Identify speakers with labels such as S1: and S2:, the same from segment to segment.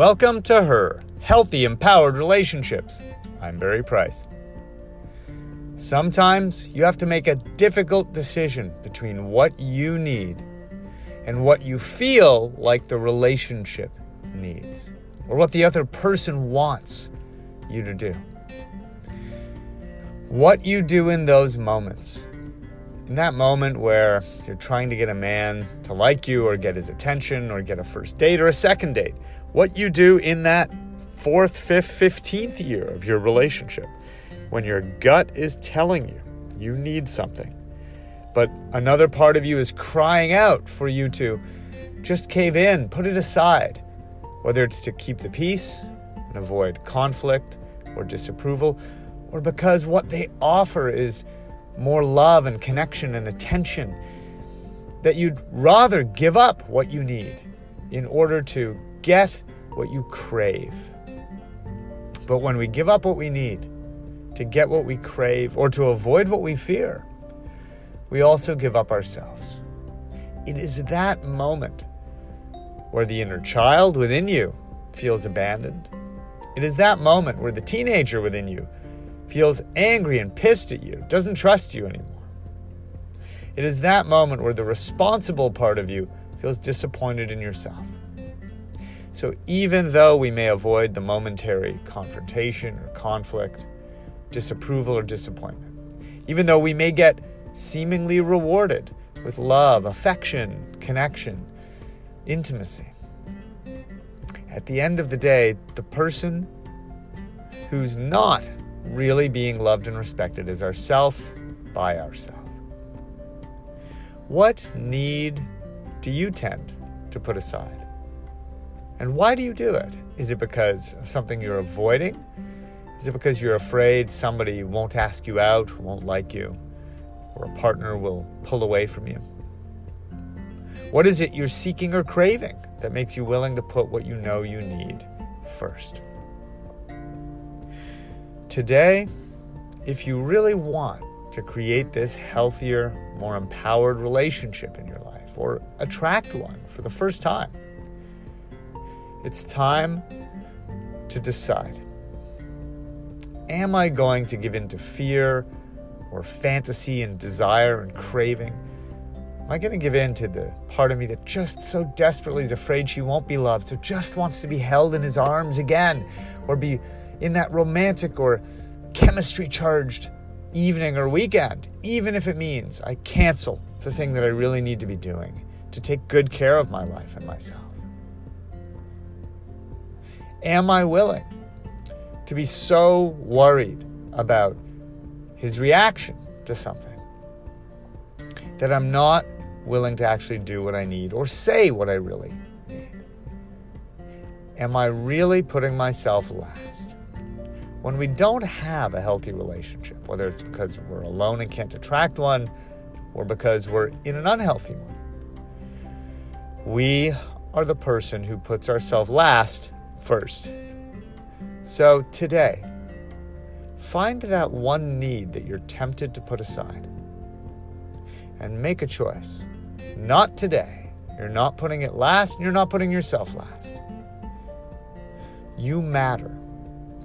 S1: Welcome to Her Healthy, Empowered Relationships. I'm Barry Price. Sometimes you have to make a difficult decision between what you need and what you feel like the relationship needs, or what the other person wants you to do. What you do in those moments, in that moment where you're trying to get a man to like you, or get his attention, or get a first date, or a second date, what you do in that fourth, fifth, fifteenth year of your relationship, when your gut is telling you you need something but another part of you is crying out for you to just cave in, put it aside, whether it's to keep the peace and avoid conflict or disapproval, or because what they offer is more love and connection and attention, that you'd rather give up what you need in order to get what you crave. But when we give up what we need to get what we crave or to avoid what we fear, we also give up ourselves. It is that moment where the inner child within you feels abandoned. It is that moment where the teenager within you feels angry and pissed at you, doesn't trust you anymore. It is that moment where the responsible part of you feels disappointed in yourself. So, even though we may avoid the momentary confrontation or conflict, disapproval or disappointment, even though we may get seemingly rewarded with love, affection, connection, intimacy. At the end of the day, the person who's not really being loved and respected is ourself by ourself. What need do you tend to put aside? And why do you do it? Is it because of something you're avoiding? Is it because you're afraid somebody won't ask you out, won't like you? or a partner will pull away from you? What is it you're seeking or craving that makes you willing to put what you know you need first? Today, if you really want to create this healthier, more empowered relationship in your life or attract one for the first time, it's time to decide Am I going to give in to fear or fantasy and desire and craving? Am I going to give in to the part of me that just so desperately is afraid she won't be loved, so just wants to be held in his arms again, or be in that romantic or chemistry charged evening or weekend, even if it means I cancel the thing that I really need to be doing to take good care of my life and myself? Am I willing to be so worried about his reaction to something. That I'm not willing to actually do what I need or say what I really need. Am I really putting myself last? When we don't have a healthy relationship, whether it's because we're alone and can't attract one, or because we're in an unhealthy one, we are the person who puts ourselves last first. So today, Find that one need that you're tempted to put aside and make a choice. Not today. You're not putting it last, and you're not putting yourself last. You matter,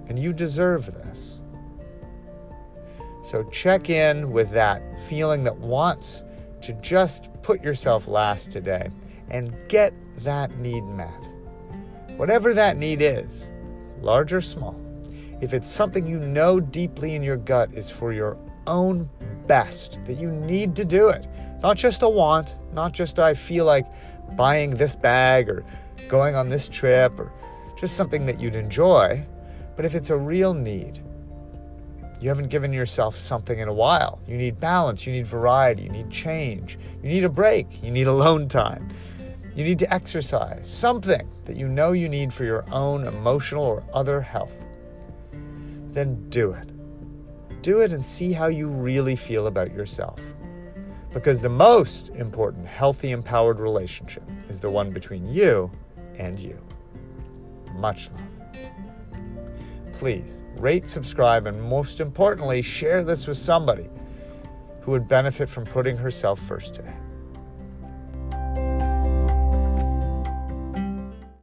S1: and you deserve this. So check in with that feeling that wants to just put yourself last today and get that need met. Whatever that need is, large or small if it's something you know deeply in your gut is for your own best, that you need to do it. Not just a want, not just I feel like buying this bag or going on this trip or just something that you'd enjoy, but if it's a real need, you haven't given yourself something in a while. You need balance, you need variety, you need change, you need a break, you need alone time. You need to exercise, something that you know you need for your own emotional or other health then do it. Do it and see how you really feel about yourself. Because the most important healthy, empowered relationship is the one between you and you. Much love. Please rate, subscribe, and most importantly, share this with somebody who would benefit from putting herself first today.